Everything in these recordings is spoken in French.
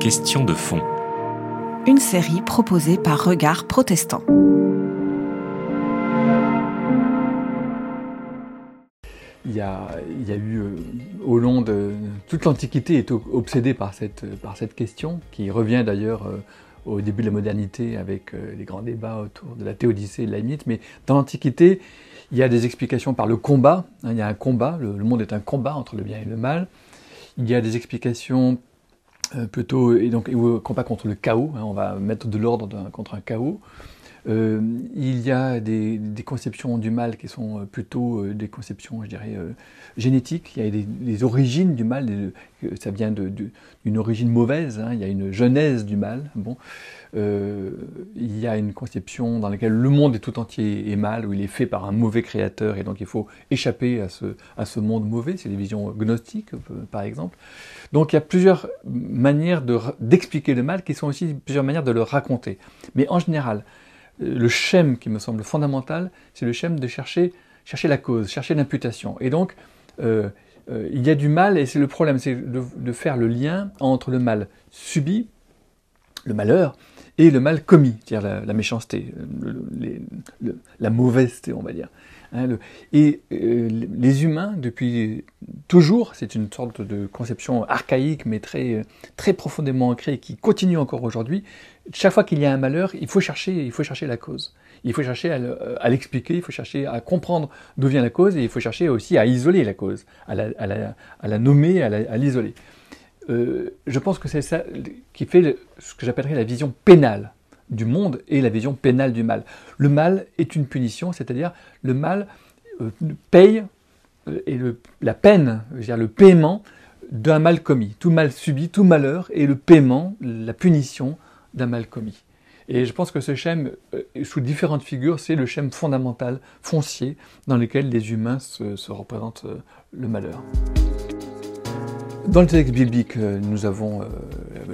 Question de fond. Une série proposée par Regard Protestant. Il y a, il y a eu, euh, au long de toute l'Antiquité, est obsédée par cette, par cette question, qui revient d'ailleurs euh, au début de la modernité avec euh, les grands débats autour de la théodicée et de la mythe. Mais dans l'Antiquité, il y a des explications par le combat. hein, il y a un combat, le, le monde est un combat entre le bien et le mal. Il y a des explications euh, plutôt, et donc, ou, combat contre le chaos, hein, on va mettre de l'ordre contre un chaos. Euh, il y a des, conceptions du mal qui sont euh, plutôt des conceptions, je dirais, génétiques. Il y a des, origines du mal, ça vient d'une origine mauvaise, hein, il y a une genèse du mal. Bon. Euh, il y a une conception dans laquelle le monde est tout entier est mal, où il est fait par un mauvais créateur, et donc il faut échapper à ce, monde mauvais. C'est les visions gnostiques, euh, par exemple. Donc il y a plusieurs manières d'expliquer le mal, qui sont aussi plusieurs manières de le raconter. Mais en général, euh, le schème qui me semble fondamental, c'est le schème de chercher, la cause, chercher l'imputation. Et donc, il y a du mal, et c'est le problème, c'est de faire le lien entre le mal subi, le malheur, et le mal commis, c'est-à-dire la, méchanceté, le- les- le- la mauvaiseté, on va dire. Hein, et euh, les humains, depuis toujours, c'est une sorte de conception archaïque, mais très, très profondément ancrée, qui continue encore aujourd'hui. Chaque fois qu'il y a un malheur, il faut chercher, il faut chercher la cause. Il faut chercher à le- à l'expliquer, il faut chercher à comprendre d'où vient la cause, et il faut chercher aussi à isoler la cause, à la, nommer, à l'isoler. Euh, je pense que c'est ça qui fait ce que j'appellerais la vision pénale du monde et la vision pénale du mal. Le mal est une punition, c'est-à-dire le mal euh, paye euh, et la peine, je veux dire le paiement d'un mal commis. Tout mal subi, tout malheur est le paiement, la punition d'un mal commis. Et je pense que ce schème, sous différentes figures, c'est le schème fondamental, foncier, dans lequel les humains se, se représentent le malheur. Dans le texte biblique, euh, nous avons euh,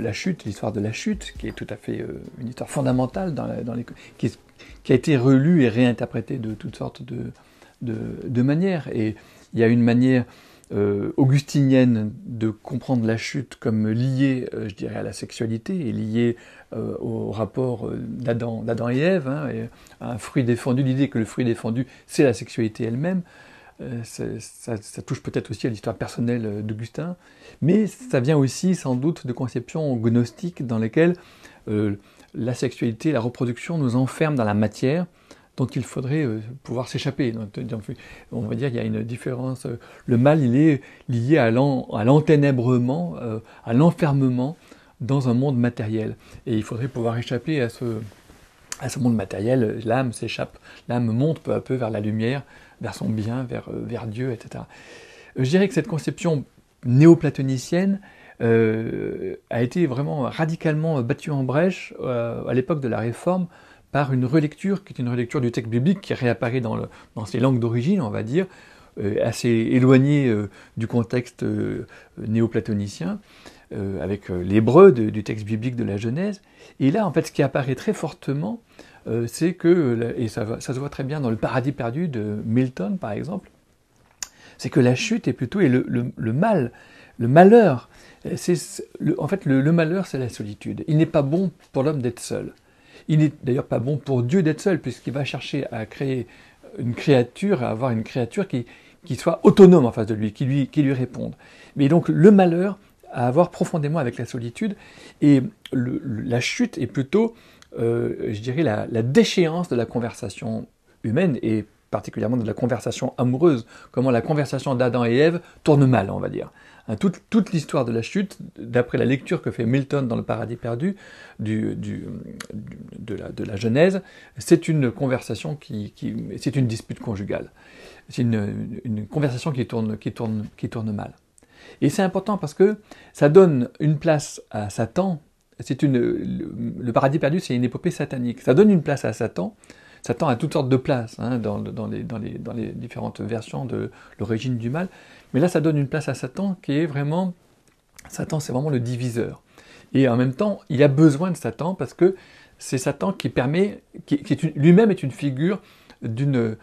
la chute, l'histoire de la chute, qui est tout à fait euh, une histoire fondamentale, dans la- les- qui, a été relue et réinterprétée de toutes sortes de, de, manières. Et il y a une manière augustinienne de comprendre la chute comme liée, je dirais, à la sexualité et liée au rapport d'Adam d'Adam et Ève, hein, et à un fruit défendu, l'idée que le fruit défendu, c'est la sexualité elle-même. Euh, ça, touche peut-être aussi à l'histoire personnelle euh, d'Augustin, mais ça vient aussi sans doute de conceptions gnostiques dans lesquelles euh, la sexualité, la reproduction nous enferme dans la matière dont il faudrait pouvoir s'échapper. On va dire qu'il y a une différence. Le mal, il est lié à l'en- à l'enténèbrement, à l'enfermement dans un monde matériel. Et il faudrait pouvoir échapper à ce monde matériel. L'âme s'échappe, l'âme monte peu à peu vers la lumière, vers son bien, vers, euh, vers Dieu, etc. Euh, Je dirais que cette conception néoplatonicienne euh, a été vraiment radicalement battue en brèche euh, à l'époque de la Réforme par une relecture qui est une relecture du texte biblique qui réapparaît dans, dans ses langues d'origine, on va dire, assez éloignée du contexte néoplatonicien, avec l'hébreu du texte biblique de la Genèse. Et là, en fait, ce qui apparaît très fortement, euh, c'est que, euh, et ça, ça se voit très bien dans le paradis perdu de Milton, par exemple, c'est que la chute est plutôt et le, le- mal, le malheur. euh, C'est, en fait, le, malheur, c'est la solitude. Il n'est pas bon pour l'homme d'être seul. Il n'est d'ailleurs pas bon pour Dieu d'être seul, puisqu'il va chercher à créer une créature, à avoir une créature qui, qui soit autonome en face de lui, qui lui, qui lui réponde. Mais donc le malheur à avoir profondément avec la solitude, et la chute est plutôt, euh, je dirais, la, déchéance de la conversation humaine, et particulièrement de la conversation amoureuse, comment la conversation d'Adam et Ève tourne mal, on va dire. Hein, toute l'histoire de la chute, d'après la lecture que fait Milton dans Le Paradis perdu du, du- du- de, la, Genèse, c'est une conversation qui, qui- c'est une dispute conjugale. C'est une, une conversation qui tourne, qui, tourne, qui tourne mal. Et c'est important parce que ça donne une place à Satan. C'est une, le, paradis perdu, c'est une épopée satanique. Ça donne une place à Satan. Satan a toutes sortes de places hein, dans, les, différentes versions de l'origine du mal. Mais là, ça donne une place à Satan qui est vraiment... Satan, c'est vraiment le diviseur. Et en même temps, il a besoin de Satan parce que c'est Satan qui permet, qui, lui-même est une figure d'une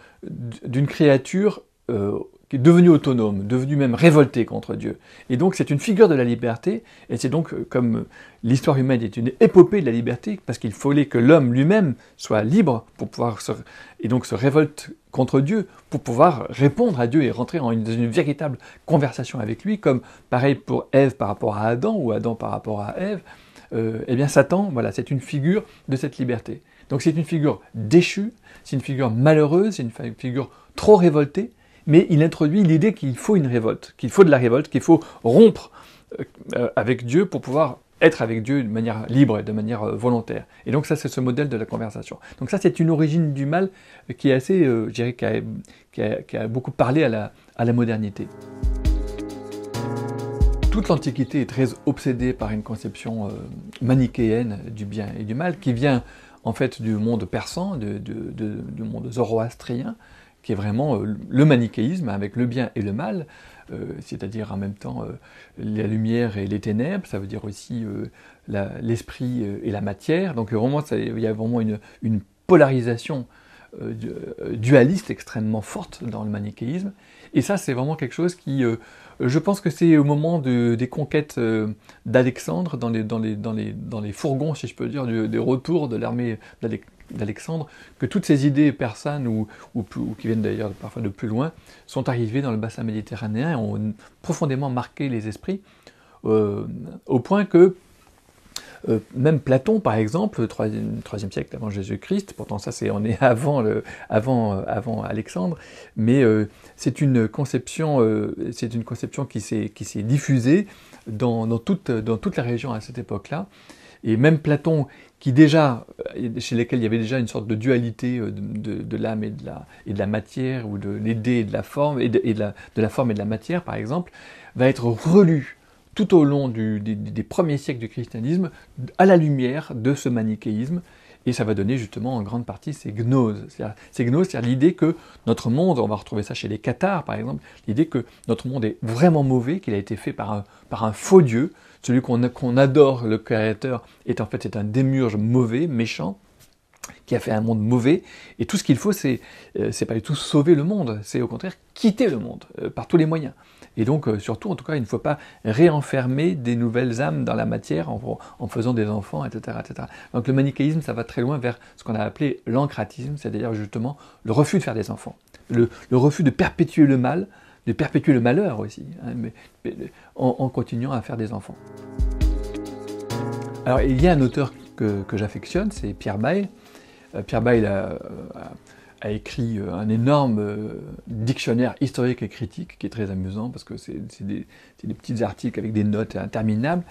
d'une créature euh, qui est devenu autonome, devenu même révolté contre Dieu. Et donc c'est une figure de la liberté, et c'est donc euh, comme l'histoire humaine est une épopée de la liberté, parce qu'il fallait que l'homme lui-même soit libre pour pouvoir se, et donc se révolte contre Dieu pour pouvoir répondre à Dieu et rentrer dans une véritable conversation avec lui, comme pareil pour Ève par rapport à Adam ou Adam par rapport à Ève. Euh, eh bien Satan, voilà, c'est une figure de cette liberté. Donc c'est une figure déchue, c'est une figure malheureuse, c'est une figure trop révoltée, mais il introduit l'idée qu'il faut une révolte, qu'il faut de la révolte, qu'il faut rompre euh, avec Dieu pour pouvoir être avec Dieu de manière libre et de manière euh, volontaire. Et donc ça, c'est ce modèle de la conversation. Donc ça, c'est une origine du mal qui est assez, euh, je dirais, qui a, beaucoup parlé à la, à la modernité. Toute l'Antiquité est très obsédée par une conception manichéenne du bien et du mal qui vient en fait du monde persan, du monde zoroastrien, qui est vraiment euh, le manichéisme avec le bien et le mal, euh, c'est-à-dire en même temps euh, la lumière et les ténèbres, ça veut dire aussi l'esprit et la matière. Donc vraiment, il y a vraiment une, polarisation dualiste extrêmement forte dans le manichéisme. Et ça, c'est vraiment quelque chose qui, je pense que c'est au moment des conquêtes d'Alexandre, dans les, fourgons, si je peux dire, des retours de l'armée d'Alexandre, que toutes ces idées persanes, ou, ou, qui viennent d'ailleurs parfois de plus loin, sont arrivées dans le bassin méditerranéen et ont profondément marqué les esprits, euh, au point que euh, même Platon, par exemple, 3e, siècle avant Jésus-Christ, pourtant ça c'est on est avant, le, avant, euh, avant Alexandre, mais c'est une conception, une conception qui s'est diffusée dans, dans, toute, dans toute la région à cette époque-là. Et même Platon, qui déjà, euh, chez lesquels il y avait déjà une sorte de dualité euh, de, l'âme et, de la, et de la matière, ou de l'idée et de la forme, et, de, la, de, la, forme et de la matière, par exemple, va être relu tout au long des, premiers siècles du christianisme à la lumière de ce manichéisme, et ça va donner justement en grande partie ces gnoses. Ces gnoses, c'est-à-dire l'idée que notre monde, on va retrouver ça chez les cathares par exemple, l'idée que notre monde est vraiment mauvais, qu'il a été fait par par un faux Dieu, celui qu'on adore, le Créateur, est en fait c'est un démurge mauvais, méchant, qui a fait un monde mauvais, et tout ce qu'il faut, c'est euh, pas du tout sauver le monde, c'est au contraire quitter le monde euh, par tous les moyens. Et donc, euh, surtout, en tout cas, il ne faut pas réenfermer des nouvelles âmes dans la matière en, faisant des enfants, etc., etc. Donc, le manichéisme, ça va très loin vers ce qu'on a appelé l'ancratisme, c'est-à-dire justement le refus de faire des enfants, le refus de perpétuer le mal de perpétuer le malheur aussi, hein, mais, en, continuant à faire des enfants. Alors il y a un auteur que, j'affectionne, c'est Pierre Bayle. Euh, Pierre Bayle a, écrit euh, un énorme euh, dictionnaire historique et critique qui est très amusant parce que c'est des, petits articles avec des notes interminables.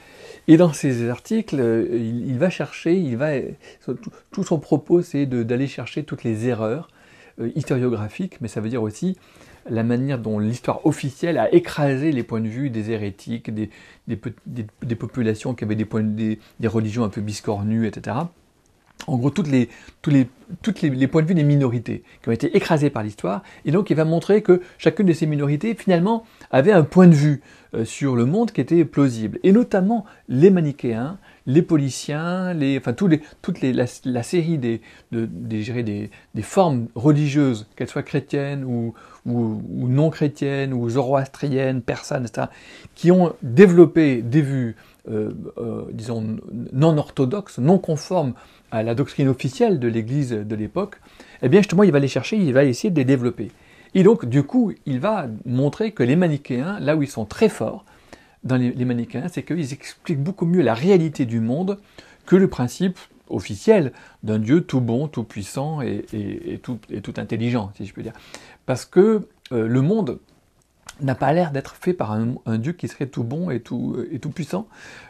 Et dans ces articles, il, va chercher, il va, tout son propos c'est d'aller chercher toutes les erreurs historiographiques, mais ça veut dire aussi la manière dont l'histoire officielle a écrasé les points de vue des hérétiques, des, des, populations qui avaient des, points, des, religions un peu biscornues, etc. En gros, toutes les, tous les, toutes les, points de vue des minorités qui ont été écrasés par l'histoire, et donc il va montrer que chacune de ces minorités, finalement, avait un point de vue euh, sur le monde qui était plausible, et notamment les manichéens, les policiens, les, enfin les, toute les, la, série des, de, des, des, des, formes religieuses, qu'elles soient chrétiennes ou, ou, non chrétiennes, ou zoroastriennes, persanes, etc., qui ont développé des vues, euh, euh, disons, non orthodoxes, non conformes à la doctrine officielle de l'Église de l'époque, eh bien justement, il va les chercher, il va essayer de les développer. Et donc, du coup, il va montrer que les manichéens, là où ils sont très forts, dans les, manichéens, c'est qu'ils expliquent beaucoup mieux la réalité du monde que le principe officiel d'un Dieu tout bon, tout puissant et, tout, intelligent, si je peux dire. Parce que euh, le monde n'a pas l'air d'être fait par un, Dieu qui serait tout bon et tout, puissant.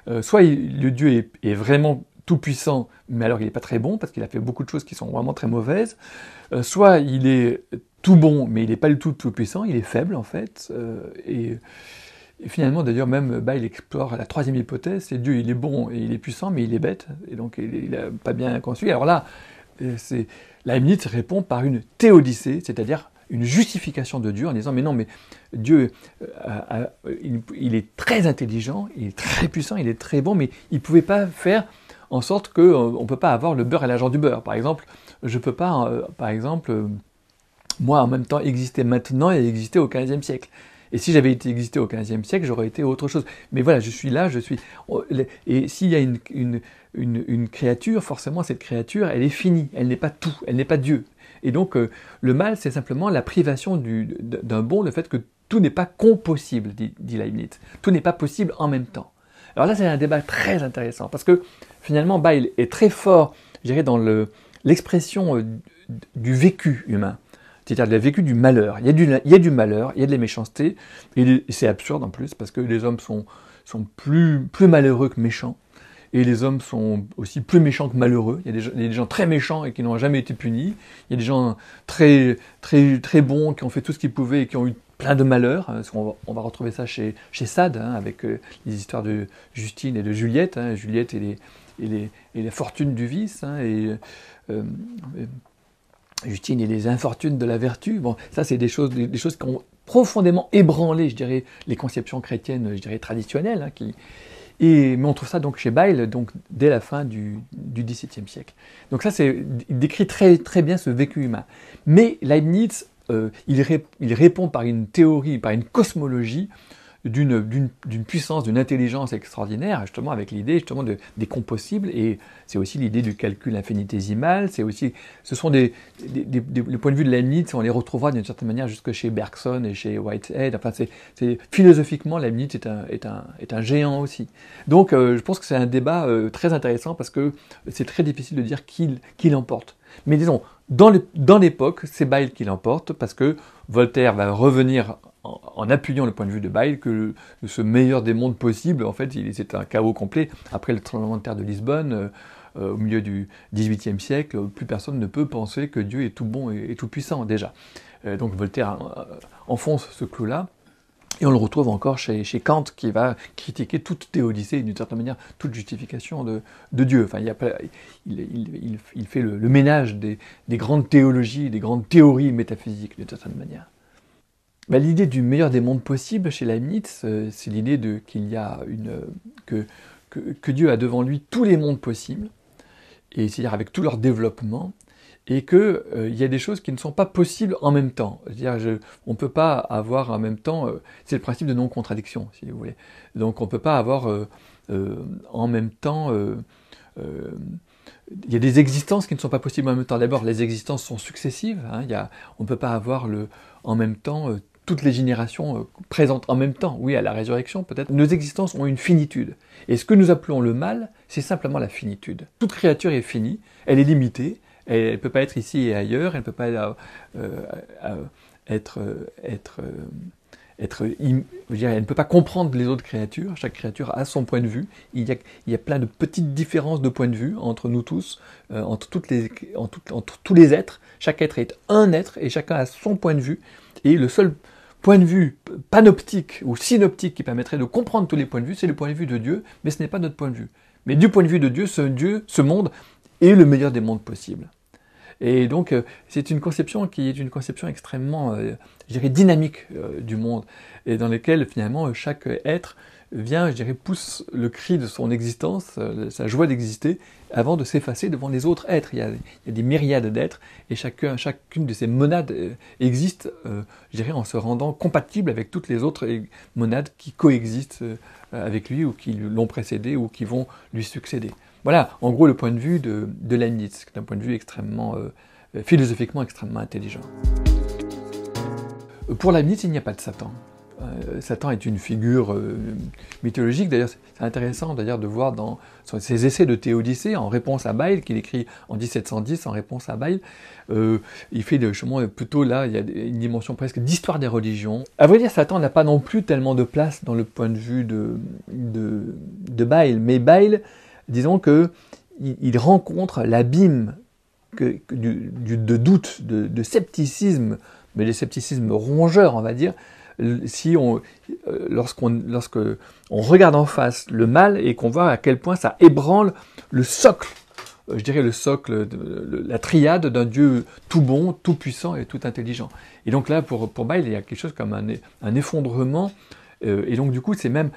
Euh, soit le Dieu est, vraiment tout puissant, mais alors il n'est pas très bon parce qu'il a fait beaucoup de choses qui sont vraiment très mauvaises. Euh, soit il est tout bon, mais il n'est pas du tout tout puissant, il est faible en fait. Et finalement, d'ailleurs, même bah, il explore la troisième hypothèse, c'est Dieu, il est bon et il est puissant, mais il est bête, et donc il n'a pas bien conçu. Alors là, euh, Leibniz répond par une théodicée, c'est-à-dire une justification de Dieu en disant mais non mais Dieu euh, il, est très intelligent, il est très puissant, il est très bon, mais il ne pouvait pas faire en sorte qu'on euh, ne peut pas avoir le beurre et l'argent du beurre. Par exemple, je ne peux pas, par exemple, moi, en même temps, exister maintenant et exister au XVe siècle. Et si j'avais existé au XVe siècle, j'aurais été autre chose. Mais voilà, je suis là, je suis. Et s'il y a une, une, créature, forcément, cette créature, elle est finie. Elle n'est pas tout. Elle n'est pas Dieu. Et donc, euh, le mal, c'est simplement la privation d'un bon, le fait que tout n'est pas compossible, dit, dit Leibniz. Tout n'est pas possible en même temps. Alors là, c'est un débat très intéressant parce que finalement, Bail est très fort, je dirais, dans l'expression euh, du vécu humain c'est-à-dire le vécu du malheur. Il y, a du, il y a du malheur, il y a de la méchanceté, et c'est absurde en plus, parce que les hommes sont, sont plus, plus malheureux que méchants, et les hommes sont aussi plus méchants que malheureux. Il y a des, gens très méchants et qui n'ont jamais été punis, il y a des gens très, très, très bons qui ont fait tout ce qu'ils pouvaient et qui ont eu plein de malheurs. On va, retrouver ça chez, chez Sade, hein, avec euh, les histoires de Justine et de Juliette, hein, Juliette et les, et les, et du vice, hein, et... Euh, Justine et les infortunes de la vertu. Bon, ça, c'est des choses, des, choses qui ont profondément ébranlé, je dirais, les conceptions chrétiennes, je dirais, traditionnelles. Hein, et, mais on trouve ça donc chez Bayle, donc dès la fin du, XVIIe siècle. Donc ça, c'est, il décrit très, très bien ce vécu humain. Mais Leibniz, euh, il, répond par une théorie, par une cosmologie d'une puissance, d'une intelligence extraordinaire, justement avec l'idée justement de, des compossibles, et c'est aussi l'idée du calcul infinitésimal, c'est aussi, ce sont des, des, de vue de Leibniz, on les retrouvera d'une certaine manière jusque chez Bergson et chez Whitehead, enfin c'est, philosophiquement Leibniz est un, est un, est un géant aussi. Donc euh, je pense que c'est un débat euh, très intéressant parce que c'est très difficile de dire qui, qui l'emporte. Mais disons, dans l'époque, c'est Bayle qui l'emporte parce que Voltaire va revenir en, appuyant le point de vue de Bayle que ce meilleur des mondes possibles, en fait, c'est un chaos complet. Après le tremblement de terre de Lisbonne, euh, euh, au milieu du XVIIIe siècle, plus personne ne peut penser que Dieu est tout bon et, tout puissant déjà. Euh, donc Voltaire enfonce ce clou-là. Et on le retrouve encore chez, Kant qui va critiquer toute théodicée, d'une certaine manière, toute justification de, Dieu. Enfin, il, fait le, ménage des, des, grandes théologies, des grandes théories métaphysiques, d'une certaine manière. Bah, l'idée du meilleur des mondes possibles chez Leibniz, euh, c'est l'idée qu'il y a une que, Dieu a devant lui tous les mondes possibles, et c'est-à-dire avec tout leur développement, et qu'il euh, y a des choses qui ne sont pas possibles en même temps. C'est-à-dire, on ne peut pas avoir en même temps, euh, c'est le principe de non-contradiction, si vous voulez. Donc on ne peut pas avoir en même temps il y a des existences qui ne sont pas possibles en même temps. D'abord, les existences sont successives. Hein. On ne peut pas avoir en même temps toutes les générations euh, présentes en même temps, oui, à la résurrection peut-être, nos existences ont une finitude. Et ce que nous appelons le mal, c'est simplement la finitude. Toute créature est finie, elle est limitée, elle ne peut pas être ici et ailleurs, elle ne peut pas euh, euh, être, être, être dire, elle ne peut pas comprendre les autres créatures, chaque créature a son point de vue, il y a, il y a plein de petites différences de point de vue entre nous tous, entre, toutes les, entre, entre tous les êtres, chaque être est un être et chacun a son point de vue, et le seul point de vue panoptique ou synoptique qui permettrait de comprendre tous les points de vue, c'est le point de vue de Dieu, mais ce n'est pas notre point de vue. Mais du point de vue de Dieu, ce Dieu, ce monde est le meilleur des mondes possibles. Et donc, euh, c'est une conception qui est une conception extrêmement, euh, je dirais, dynamique euh, du monde, et dans laquelle finalement chaque être vient, je dirais, pousse le cri de son existence, sa joie d'exister, avant de s'effacer devant les autres êtres. Il y a, des myriades d'êtres, et chacun, chacune de ces monades existe, je dirais, en se rendant compatible avec toutes les autres monades qui coexistent avec lui, ou qui l'ont précédé, ou qui vont lui succéder. Voilà, en gros, le point de vue de, de Leibniz, d'un point de vue extrêmement, philosophiquement extrêmement intelligent. Pour Leibniz, il n'y a pas de Satan. Euh, Satan est une figure euh, mythologique. D'ailleurs, c'est intéressant d'ailleurs de voir dans ses essais de théodicée, en réponse à Bayle, qu'il écrit en 1710 en réponse à Bayle, euh, il fait justement plutôt là, il y a une dimension presque d'histoire des religions. À vrai dire, Satan n'a pas non plus tellement de place dans le point de vue de, de, de Bayle, mais Bayle, disons que il, rencontre l'abîme de doute, de, scepticisme, mais des scepticismes rongeurs, on va dire, si on, euh, lorsqu'on, lorsque on regarde en face le mal et qu'on voit à quel point ça ébranle le socle, euh, je dirais le socle, de, la triade d'un Dieu tout bon, tout puissant et tout intelligent. Et donc là, pour, pour Bail, il y a quelque chose comme un, effondrement, euh, et donc du coup, c'est même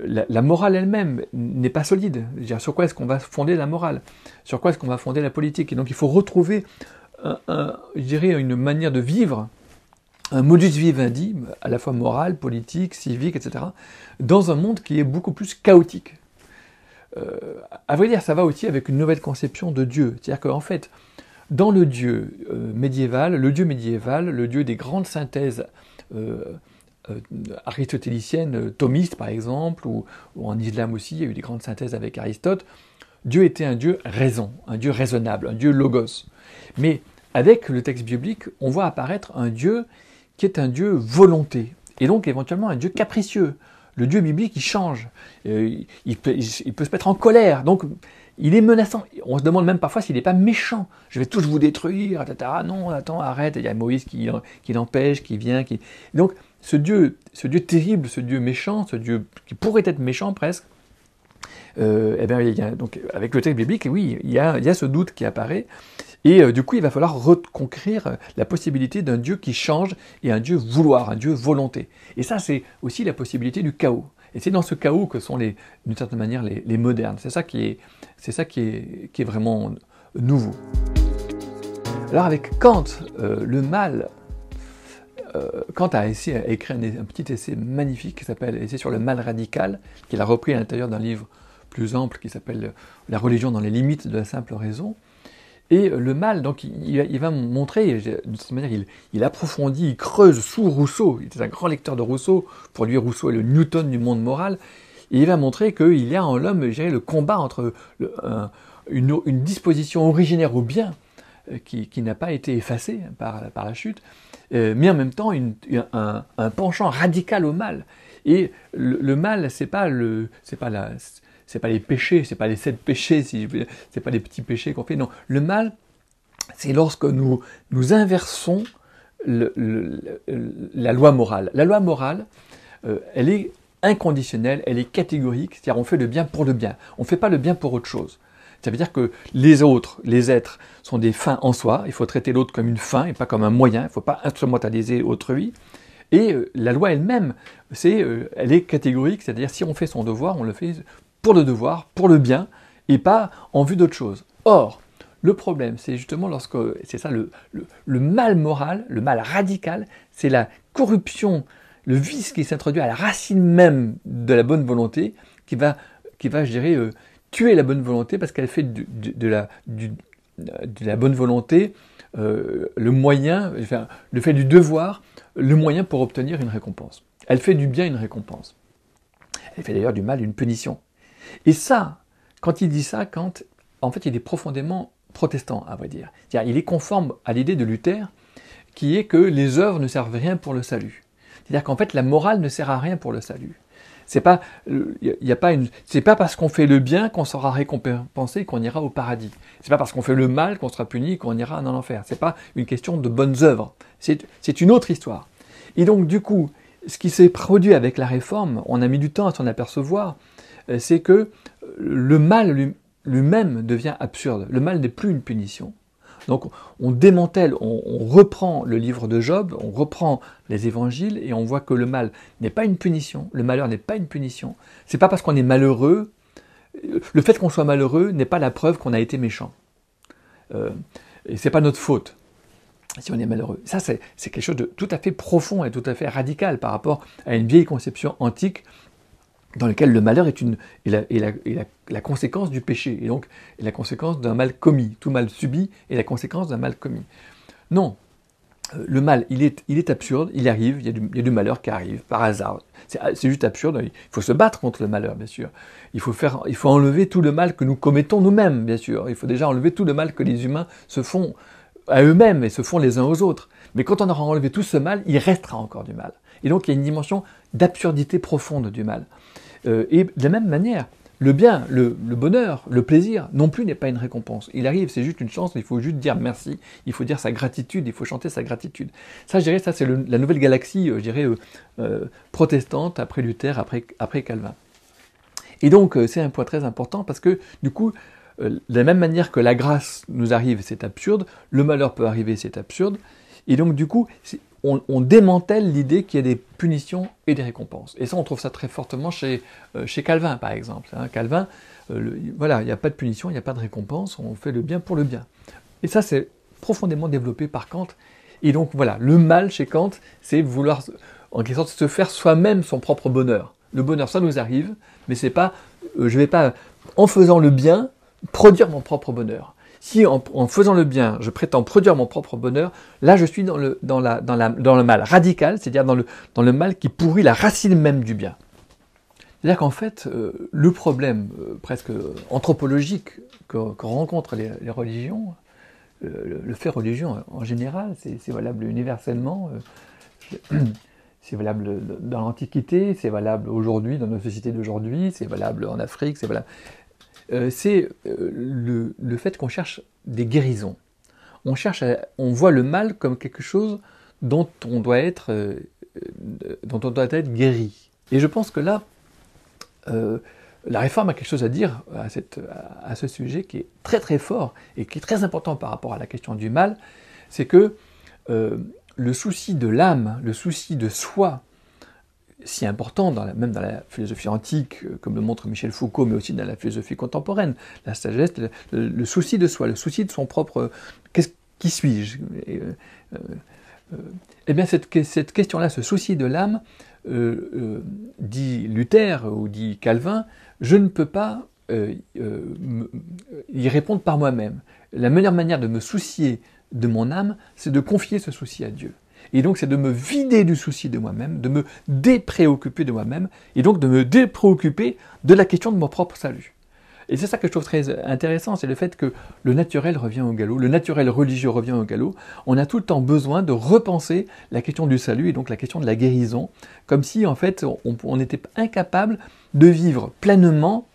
la, morale elle-même n'est pas solide. Sur quoi est-ce qu'on va fonder la morale? Sur quoi est-ce qu'on va fonder la politique? Et donc il faut retrouver je dirais, une manière de vivre, un modus vivendi, à la fois moral, politique, civique, etc., dans un monde qui est beaucoup plus chaotique. Euh, à vrai dire, ça va aussi avec une nouvelle conception de Dieu. C'est-à-dire qu'en fait, dans le Dieu euh, médiéval, le Dieu médiéval, le Dieu des grandes synthèses euh, aristotéliciennes, thomistes par exemple, ou, en islam aussi, il y a eu des grandes synthèses avec Aristote, Dieu était un Dieu raison, un Dieu raisonnable, un Dieu logos. Mais avec le texte biblique, on voit apparaître un Dieu qui est un Dieu volonté, et donc éventuellement un Dieu capricieux. Le Dieu biblique, il change, il, peut, il peut se mettre en colère, donc il est menaçant. On se demande même parfois s'il n'est pas méchant. Je vais tous vous détruire, etc. Non, attends, arrête. Il y a Moïse qui, qui l'empêche, qui vient. Qui... Donc, ce Dieu, ce Dieu terrible, ce Dieu méchant, ce Dieu qui pourrait être méchant presque, euh, eh bien, il y a, donc, avec le texte biblique, oui, il y a, ce doute qui apparaît. Et euh, du coup, il va falloir reconquérir la possibilité d'un Dieu qui change et un Dieu vouloir, un Dieu volonté. Et ça, c'est aussi la possibilité du chaos. Et c'est dans ce chaos que sont, d'une certaine manière, les, modernes. C'est ça, qui est, c'est ça qui, est, vraiment nouveau. Alors avec Kant, euh, le mal, Kant a, essayé, écrit un, petit essai magnifique qui s'appelle Essai sur le mal radical, qu'il a repris à l'intérieur d'un livre plus ample qui s'appelle La religion dans les limites de la simple raison. Et le mal, donc, il, va montrer, de cette manière, il, approfondit, il creuse sous Rousseau. Il était un grand lecteur de Rousseau. Pour lui, Rousseau est le Newton du monde moral. Et il va montrer qu'il y a en l'homme, le combat entre une, disposition originaire au bien, euh, qui, n'a pas été effacée par, la chute, euh, mais en même temps un, penchant radical au mal. Et le, mal, c'est pas le, c'est pas la, c'est pas les péchés, c'est pas les sept péchés, si c'est pas les petits péchés qu'on fait. Non, le mal, c'est lorsque nous, nous inversons la loi morale. La loi morale, euh, elle est inconditionnelle, elle est catégorique, c'est-à-dire on fait le bien pour le bien. On ne fait pas le bien pour autre chose. Ça veut dire que les autres, les êtres, sont des fins en soi. Il faut traiter l'autre comme une fin et pas comme un moyen. Il ne faut pas instrumentaliser autrui. Et euh, la loi elle-même, c'est, euh, elle est catégorique, c'est-à-dire si on fait son devoir, on le fait pour le devoir, pour le bien, et pas en vue d'autre chose. Or, le problème, c'est justement lorsque, c'est ça le, mal moral, le mal radical, c'est la corruption, le vice qui s'introduit à la racine même de la bonne volonté, qui va, qui va je dirais, euh, tuer la bonne volonté parce qu'elle fait de, la, bonne volonté euh, le moyen, enfin, le fait du devoir, le moyen pour obtenir une récompense. Elle fait du bien une récompense. Elle fait d'ailleurs du mal une punition. Et ça, quand il dit ça, quand, en fait, il est profondément protestant, à vrai dire. il est conforme à l'idée de Luther, qui est que les œuvres ne servent rien pour le salut. C'est-à-dire qu'en fait, la morale ne sert à rien pour le salut. C'est pas, y a pas une, c'est pas parce qu'on fait le bien qu'on sera récompensé qu'on ira au paradis. C'est pas parce qu'on fait le mal qu'on sera puni qu'on ira en enfer. C'est pas une question de bonnes œuvres. C'est une autre histoire. Et donc, du coup, ce qui s'est produit avec la réforme, on a mis du temps à s'en apercevoir, euh, c'est que le mal lui-même devient absurde. Le mal n'est plus une punition. Donc on démantèle, on, reprend le livre de Job, on reprend les évangiles et on voit que le mal n'est pas une punition, le malheur n'est pas une punition. C'est pas parce qu'on est malheureux, le fait qu'on soit malheureux n'est pas la preuve qu'on a été méchant. Euh, et c'est pas notre faute si on est malheureux. Ça, c'est quelque chose de tout à fait profond et tout à fait radical par rapport à une vieille conception antique dans lequel le malheur est, une, la, conséquence du péché, et donc la conséquence d'un mal commis. Tout mal subi est la conséquence d'un mal commis. Non, euh, le mal, il est, il est absurde, il arrive, il y, a du, il y a du malheur qui arrive, par hasard. C'est juste absurde, il faut se battre contre le malheur, bien sûr. Il faut, faire, il faut enlever tout le mal que nous commettons nous-mêmes, bien sûr. Il faut déjà enlever tout le mal que les humains se font à eux-mêmes et se font les uns aux autres. Mais quand on aura enlevé tout ce mal, il restera encore du mal. Et donc il y a une dimension d'absurdité profonde du mal. Euh, et de la même manière, le bien, le, bonheur, le plaisir, non plus n'est pas une récompense. Il arrive, c'est juste une chance, il faut juste dire merci, il faut dire sa gratitude, il faut chanter sa gratitude. Ça, je dirais, ça c'est la nouvelle galaxie, euh, je dirais, euh, protestante après Luther, après, après Calvin. Et donc, c'est un point très important parce que, du coup, de la même manière que la grâce nous arrive, c'est absurde, le malheur peut arriver, c'est absurde. Et donc, du coup, on, démantèle l'idée qu'il y a des punitions et des récompenses. Et ça, on trouve ça très fortement chez, euh, Calvin, par exemple. Hein. Calvin, euh, voilà, il n'y a pas de punition, il n'y a pas de récompense, on fait le bien pour le bien. Et ça, c'est profondément développé par Kant. Et donc voilà, le mal chez Kant, c'est vouloir en quelque sorte se faire soi-même son propre bonheur. Le bonheur, ça nous arrive, mais c'est pas, euh, je vais pas, en faisant le bien, produire mon propre bonheur. Si en, faisant le bien, je prétends produire mon propre bonheur, là je suis dans le, dans la, dans la, dans le mal radical, c'est-à-dire dans le, dans le mal qui pourrit la racine même du bien. C'est-à-dire qu'en fait, euh, le problème euh, presque anthropologique que, rencontrent les, religions, le, fait religion en général, c'est valable universellement, c'est valable dans l'Antiquité, c'est valable aujourd'hui, dans nos sociétés d'aujourd'hui, c'est valable en Afrique, c'est valable euh, c'est euh, le, fait qu'on cherche des guérisons. On, cherche on voit le mal comme quelque chose dont on doit être, euh, dont on doit être guéri. Et je pense que là, la réforme a quelque chose à dire à, à, ce sujet qui est très très fort et qui est très important par rapport à la question du mal, c'est que le souci de l'âme, le souci de soi, si important, même dans la philosophie antique, euh, comme le montre Michel Foucault, mais aussi dans la philosophie contemporaine, la sagesse, le, souci de soi, le souci de son propre qu'est-ce qui suis-je? Euh, euh, Eh bien, cette, cette question-là, ce souci de l'âme, dit Luther ou dit Calvin, je ne peux pas y répondre par moi-même. La meilleure manière de me soucier de mon âme, c'est de confier ce souci à Dieu. Et donc c'est de me vider du souci de moi-même, de me dépréoccuper de moi-même, et donc de me dépréoccuper de la question de mon propre salut. Et c'est ça que je trouve très intéressant, c'est le fait que le naturel revient au galop, le naturel religieux revient au galop. On a tout le temps besoin de repenser la question du salut et donc la question de la guérison, comme si en fait on, était incapable de vivre pleinement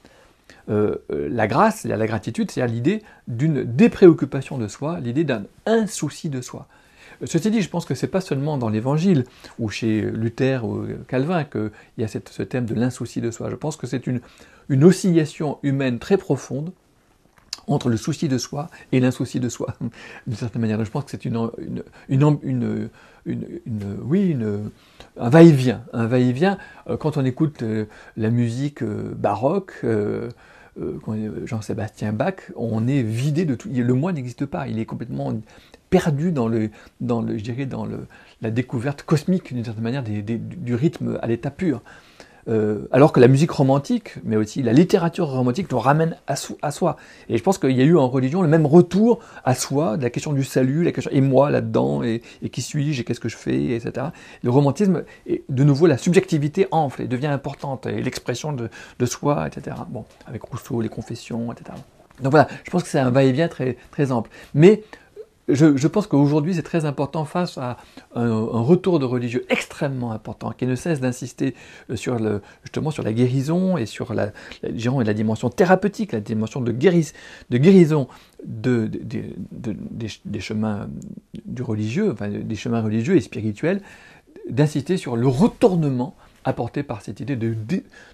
euh, euh, la grâce, la gratitude, c'est-à-dire l'idée d'une dépréoccupation de soi, l'idée d'un insouci de soi. Ceci dit, je pense que ce n'est pas seulement dans l'Évangile ou chez Luther ou Calvin qu'il y a ce thème de l'insouci de soi. Je pense que c'est une, oscillation humaine très profonde entre le souci de soi et l'insouci de soi, d'une certaine manière. je pense que c'est une, un va-et-vient. Un va-et-vient euh, quand on écoute euh, la musique euh, baroque, Jean-Sébastien Bach, on est vidé de tout. Le moi n'existe pas, il est complètement perdu dans, le, dans, le, je dirais, dans le, la découverte cosmique, d'une certaine manière, du rythme à l'état pur. Euh, alors que la musique romantique, mais aussi la littérature romantique, nous ramène à, à soi. Et je pense qu'il y a eu en religion le même retour à soi, de la question du salut, la question et moi là-dedans, et, qui suis-je, et qu'est-ce que je fais, etc. Le romantisme, et de nouveau, la subjectivité enfle et devient importante, et l'expression de, de, soi, etc. Bon, avec Rousseau, les confessions, etc. Donc voilà, je pense que c'est un va-et-vient très, très ample. Mais je, pense qu'aujourd'hui, c'est très important face à un, retour de religieux extrêmement important, qui ne cesse d'insister euh, sur justement sur la guérison et sur la, dimension thérapeutique, la dimension de, guérison des chemins religieux et spirituels, d'insister sur le retournement apporté par cette idée de,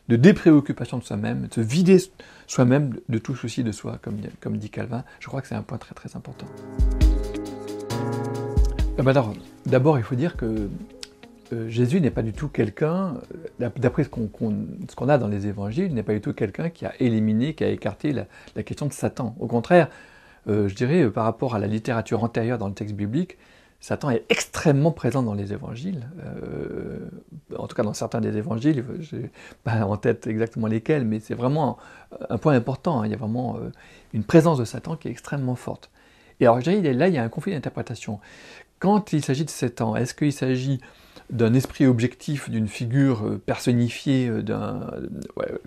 dépréoccupation de soi-même, de se vider soi-même de tout souci de soi, comme, comme dit Calvin. Je crois que c'est un point très très important. Euh, bah d'abord, il faut dire que euh, Jésus n'est pas du tout quelqu'un, euh, d'après ce qu'on a dans les évangiles, n'est pas du tout quelqu'un qui a éliminé, qui a écarté la, question de Satan. Au contraire, je dirais, par rapport à la littérature antérieure dans le texte biblique, Satan est extrêmement présent dans les évangiles, en tout cas dans certains des évangiles, je n'ai pas en tête exactement lesquels, mais c'est vraiment un, point important, hein. il y a vraiment une présence de Satan qui est extrêmement forte. Et alors là, il y a un conflit d'interprétation. Quand il s'agit de Satan, est-ce qu'il s'agit d'un esprit objectif, d'une figure euh, personnifiée, euh,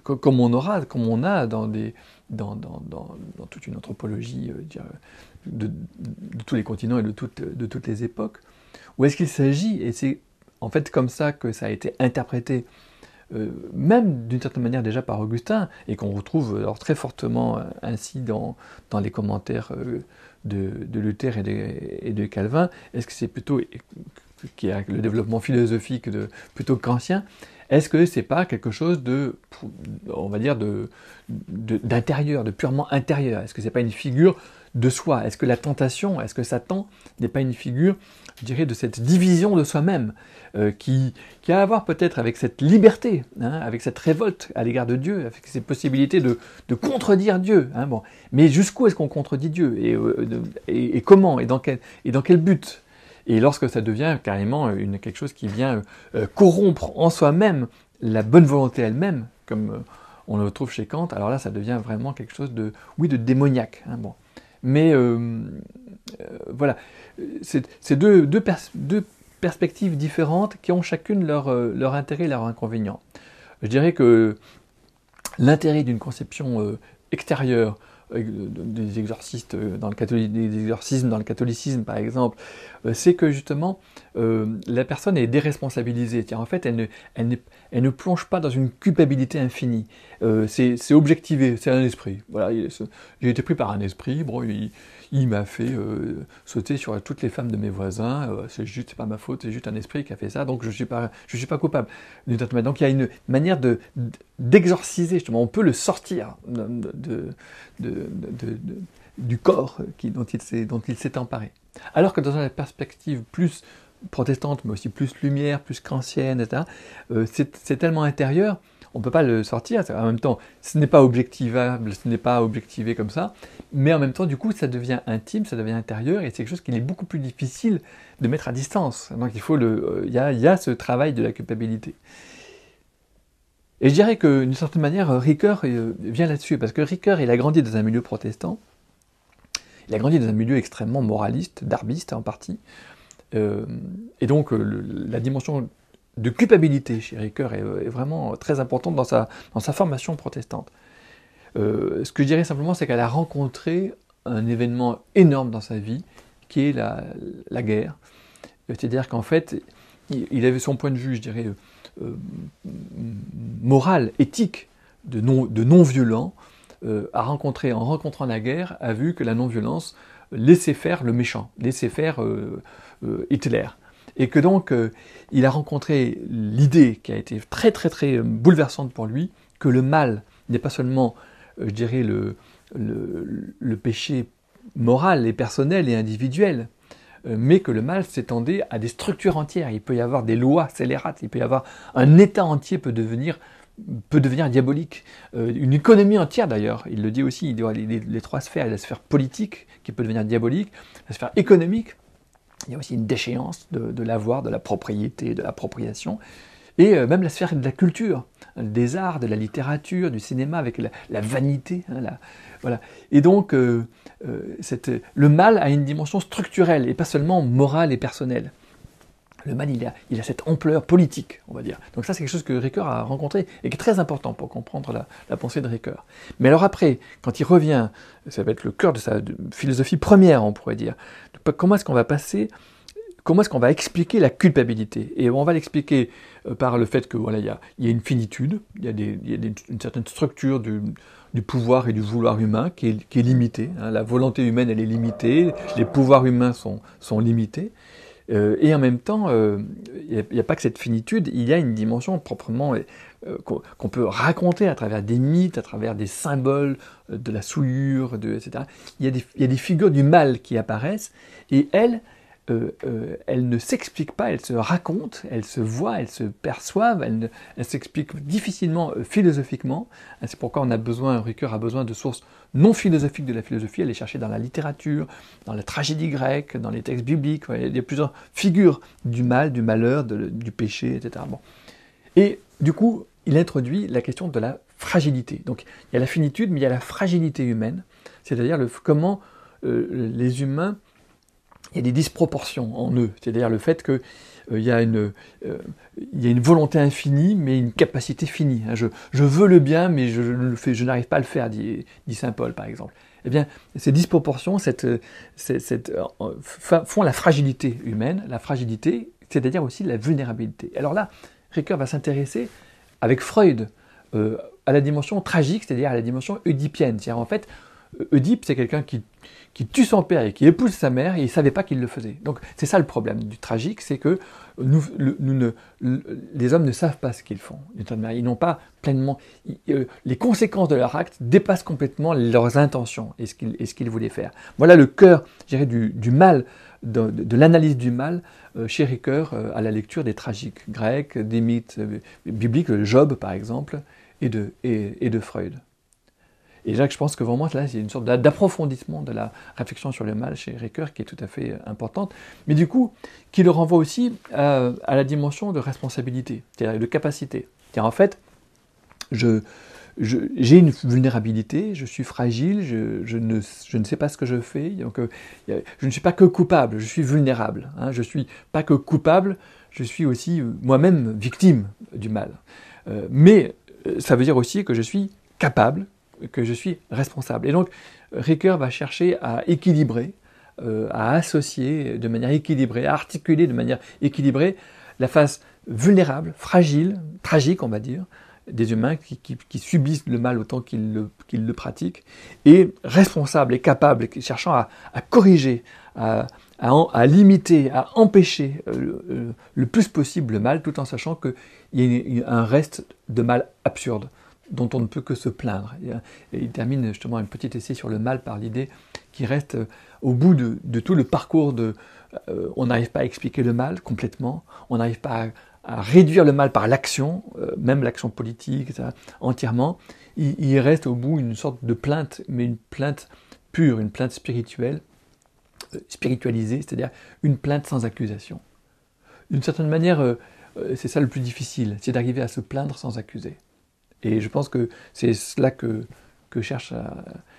comme on aura, comme on a dans, des, dans, toute une anthropologie euh, de, tous les continents et de toutes, les époques, ou est-ce qu'il s'agit, et c'est en fait comme ça que ça a été interprété, même d'une certaine manière déjà par Augustin, et qu'on retrouve alors très fortement ainsi dans, les commentaires de, Luther et de, Calvin. Est-ce que c'est plutôt, le développement philosophique plutôt qu'ancien? Est-ce que c'est pas quelque chose de, on d'intérieur, de, purement intérieur? Est-ce que c'est pas une figure de soi? Est-ce que la tentation, est-ce que Satan n'est pas une figure, je dirais, de cette division de soi-même euh, qui, qui, a à voir peut-être avec cette liberté, hein, avec cette révolte à l'égard de Dieu, avec ces possibilités de, contredire Dieu. Hein. Mais jusqu'où est-ce qu'on contredit Dieu? Et, euh, et, comment? Et dans quel, et dans quel but? Et lorsque ça devient carrément une, quelque chose qui vient euh, corrompre en soi-même la bonne volonté elle-même, comme on le trouve chez Kant, alors là ça devient vraiment quelque chose de, oui, de démoniaque. Hein, bon. Mais euh, euh, voilà, c'est deux, perspectives différentes qui ont chacune leur, euh, leur intérêt et leur inconvénient. Je dirais que l'intérêt d'une conception extérieure des exorcistes dans le exorcismes dans le catholicisme par exemple, c'est que justement la personne est déresponsabilisée. En fait, elle ne, ne plonge pas dans une culpabilité infinie. Euh, c'est objectivé, c'est un esprit. J'ai été pris par un esprit. Bon, il, m'a fait euh, sauter sur toutes les femmes de mes voisins. Euh, c'est juste, pas ma faute, c'est juste un esprit qui a fait ça. Donc je suis pas, suis pas coupable. Donc il y a une manière de d'exorciser justement. On peut le sortir du corps dont il s'est emparé. Alors que dans une perspective plus protestante, mais aussi plus lumière, plus qu'ancienne, etc. Euh, c'est tellement intérieur, on ne peut pas le sortir. En même temps, ce n'est pas objectivable, ce n'est pas objectivé comme ça, mais en même temps, du coup, ça devient intime, ça devient intérieur, et c'est quelque chose qui est beaucoup plus difficile de mettre à distance. Donc il faut le, euh, y, y a ce travail de la culpabilité. Et je dirais que d'une certaine manière, Ricoeur euh, vient là-dessus, parce que Ricoeur, il a grandi dans un milieu protestant, il a grandi dans un milieu extrêmement moraliste, darbiste en partie, et donc euh, la dimension de culpabilité chez Ricoeur est, vraiment très importante dans sa, dans sa formation protestante. Euh, ce que je dirais simplement, c'est qu'elle a rencontré un événement énorme dans sa vie, qui est la, la guerre. C'est-à-dire qu'en fait, il, avait son point de vue, je dirais, moral, éthique, de non-violent, non a rencontré, en rencontrant la guerre, a vu que la non-violence laissait faire le méchant, laissait faire euh, Hitler. Et que donc, euh, il a rencontré l'idée qui a été très très très bouleversante pour lui, que le mal n'est pas seulement, euh, je dirais, le, le, péché moral et personnel et individuel, mais que le mal s'étendait à des structures entières. Il peut y avoir des lois scélérates, il peut y avoir un État entier peut devenir peut devenir diabolique. une économie entière d'ailleurs, il le dit aussi, il y les, les, trois sphères, la sphère politique qui peut devenir diabolique, la sphère économique il y a aussi une déchéance de, l'avoir, de la propriété, de l'appropriation, et euh, même la sphère de la culture, des arts, de la littérature, du cinéma, avec la, vanité. Hein, voilà. Et donc, euh, euh, le mal a une dimension structurelle et pas seulement morale et personnelle. Le mal, il a, cette ampleur politique, on va dire. Donc ça, c'est quelque chose que Ricoeur a rencontré et qui est très important pour comprendre la, pensée de Ricoeur. Mais alors après, quand il revient, ça va être le cœur de sa philosophie première, on pourrait dire. Comment est-ce qu'on va passer comment est-ce qu'on va expliquer la culpabilité? Et on va l'expliquer euh, par le fait que voilà, il y a, une finitude, il y a, une certaine structure du, pouvoir et du vouloir humain qui est, limitée. Hein. La volonté humaine, elle est limitée, les pouvoirs humains sont limités. Euh, et en même temps, euh, il n'y a, pas que cette finitude, il y a une dimension proprement euh, qu'on peut raconter à travers des mythes, à travers des symboles, de la souillure, de, etc. Il y, a des, figures du mal qui apparaissent, et elles, euh, euh, elles ne s'expliquent pas, elles se racontent, elles se voient, elles se perçoivent, elles, s'expliquent difficilement philosophiquement. C'est pourquoi on a besoin, Ricoeur a besoin de sources non philosophiques de la philosophie, elle est chercher dans la littérature, dans la tragédie grecque, dans les textes bibliques, il y a plusieurs figures du mal, du malheur, du péché, etc. Bon. Et du coup, il introduit la question de la fragilité. Donc il y a la finitude, mais il y a la fragilité humaine, c'est-à-dire comment euh, les humains, il y a des disproportions en eux, c'est-à-dire le fait qu'il euh, y, a une, euh, y a une volonté infinie, mais une capacité finie. Hein. Je, veux le bien, mais je, n'arrive pas à le faire, dit, Saint Paul par exemple. Eh bien, ces disproportions cette, cette, font la fragilité humaine, la fragilité, c'est-à-dire aussi la vulnérabilité. Alors là, Ricoeur va s'intéresser avec Freud euh, à la dimension tragique, c'est-à-dire à la dimension oedipienne. C'est-à-dire en fait, Oedipe, c'est quelqu'un qui, qui tue son père et qui épouse sa mère et il ne savait pas qu'il le faisait. Donc c'est ça le problème du tragique, c'est que nous, les hommes ne savent pas ce qu'ils font. Ils n'ont pas pleinement... Euh, les conséquences de leur acte dépassent complètement leurs intentions et ce qu'ils voulaient faire. Voilà le cœur, je dirais, du, mal, de, l'analyse du mal euh, chez Ricoeur euh, à la lecture des tragiques grecs, des mythes bibliques, Job par exemple, et de Freud. Et là, je pense que vraiment, là, il y a une sorte d'approfondissement de la réflexion sur le mal chez Ricoeur qui est tout à fait euh, importante, mais du coup, qui le renvoie aussi à, la dimension de responsabilité, c'est-à-dire de capacité. C'est-à-dire, en fait, je, j'ai une vulnérabilité, je suis fragile, je, ne, je, ne, sais pas ce que je fais, donc euh, je ne suis pas que coupable, je suis vulnérable. Hein, je ne suis pas que coupable, je suis aussi euh, moi-même victime du mal. mais ça veut dire aussi que je suis capable, que je suis responsable. Et donc, Ricoeur va chercher à équilibrer, euh, à associer de manière équilibrée, à articuler de manière équilibrée la face vulnérable, fragile, tragique, on va dire, des humains qui, subissent le mal autant qu'ils le, pratiquent, et responsable et capable, cherchant à, corriger, à, limiter, à empêcher euh, le, plus possible le mal, tout en sachant qu'il y a un reste de mal absurde dont on ne peut que se plaindre. Et il termine justement un petit essai sur le mal par l'idée qui reste euh, au bout de, tout le parcours de... Euh, on n'arrive pas à expliquer le mal complètement, on n'arrive pas à, réduire le mal par l'action, euh, même l'action politique, entièrement. Il, reste au bout une sorte de plainte, mais une plainte pure, une plainte spirituelle, spiritualisée, c'est-à-dire une plainte sans accusation. D'une certaine manière, c'est ça le plus difficile, c'est d'arriver à se plaindre sans accuser. Et je pense que c'est cela que, que cherche,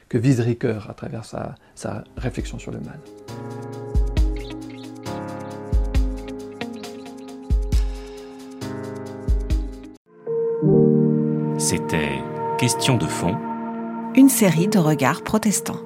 que vise Ricoeur à travers sa, sa réflexion sur le mal. C'était Question de fond. Une série de regards protestants.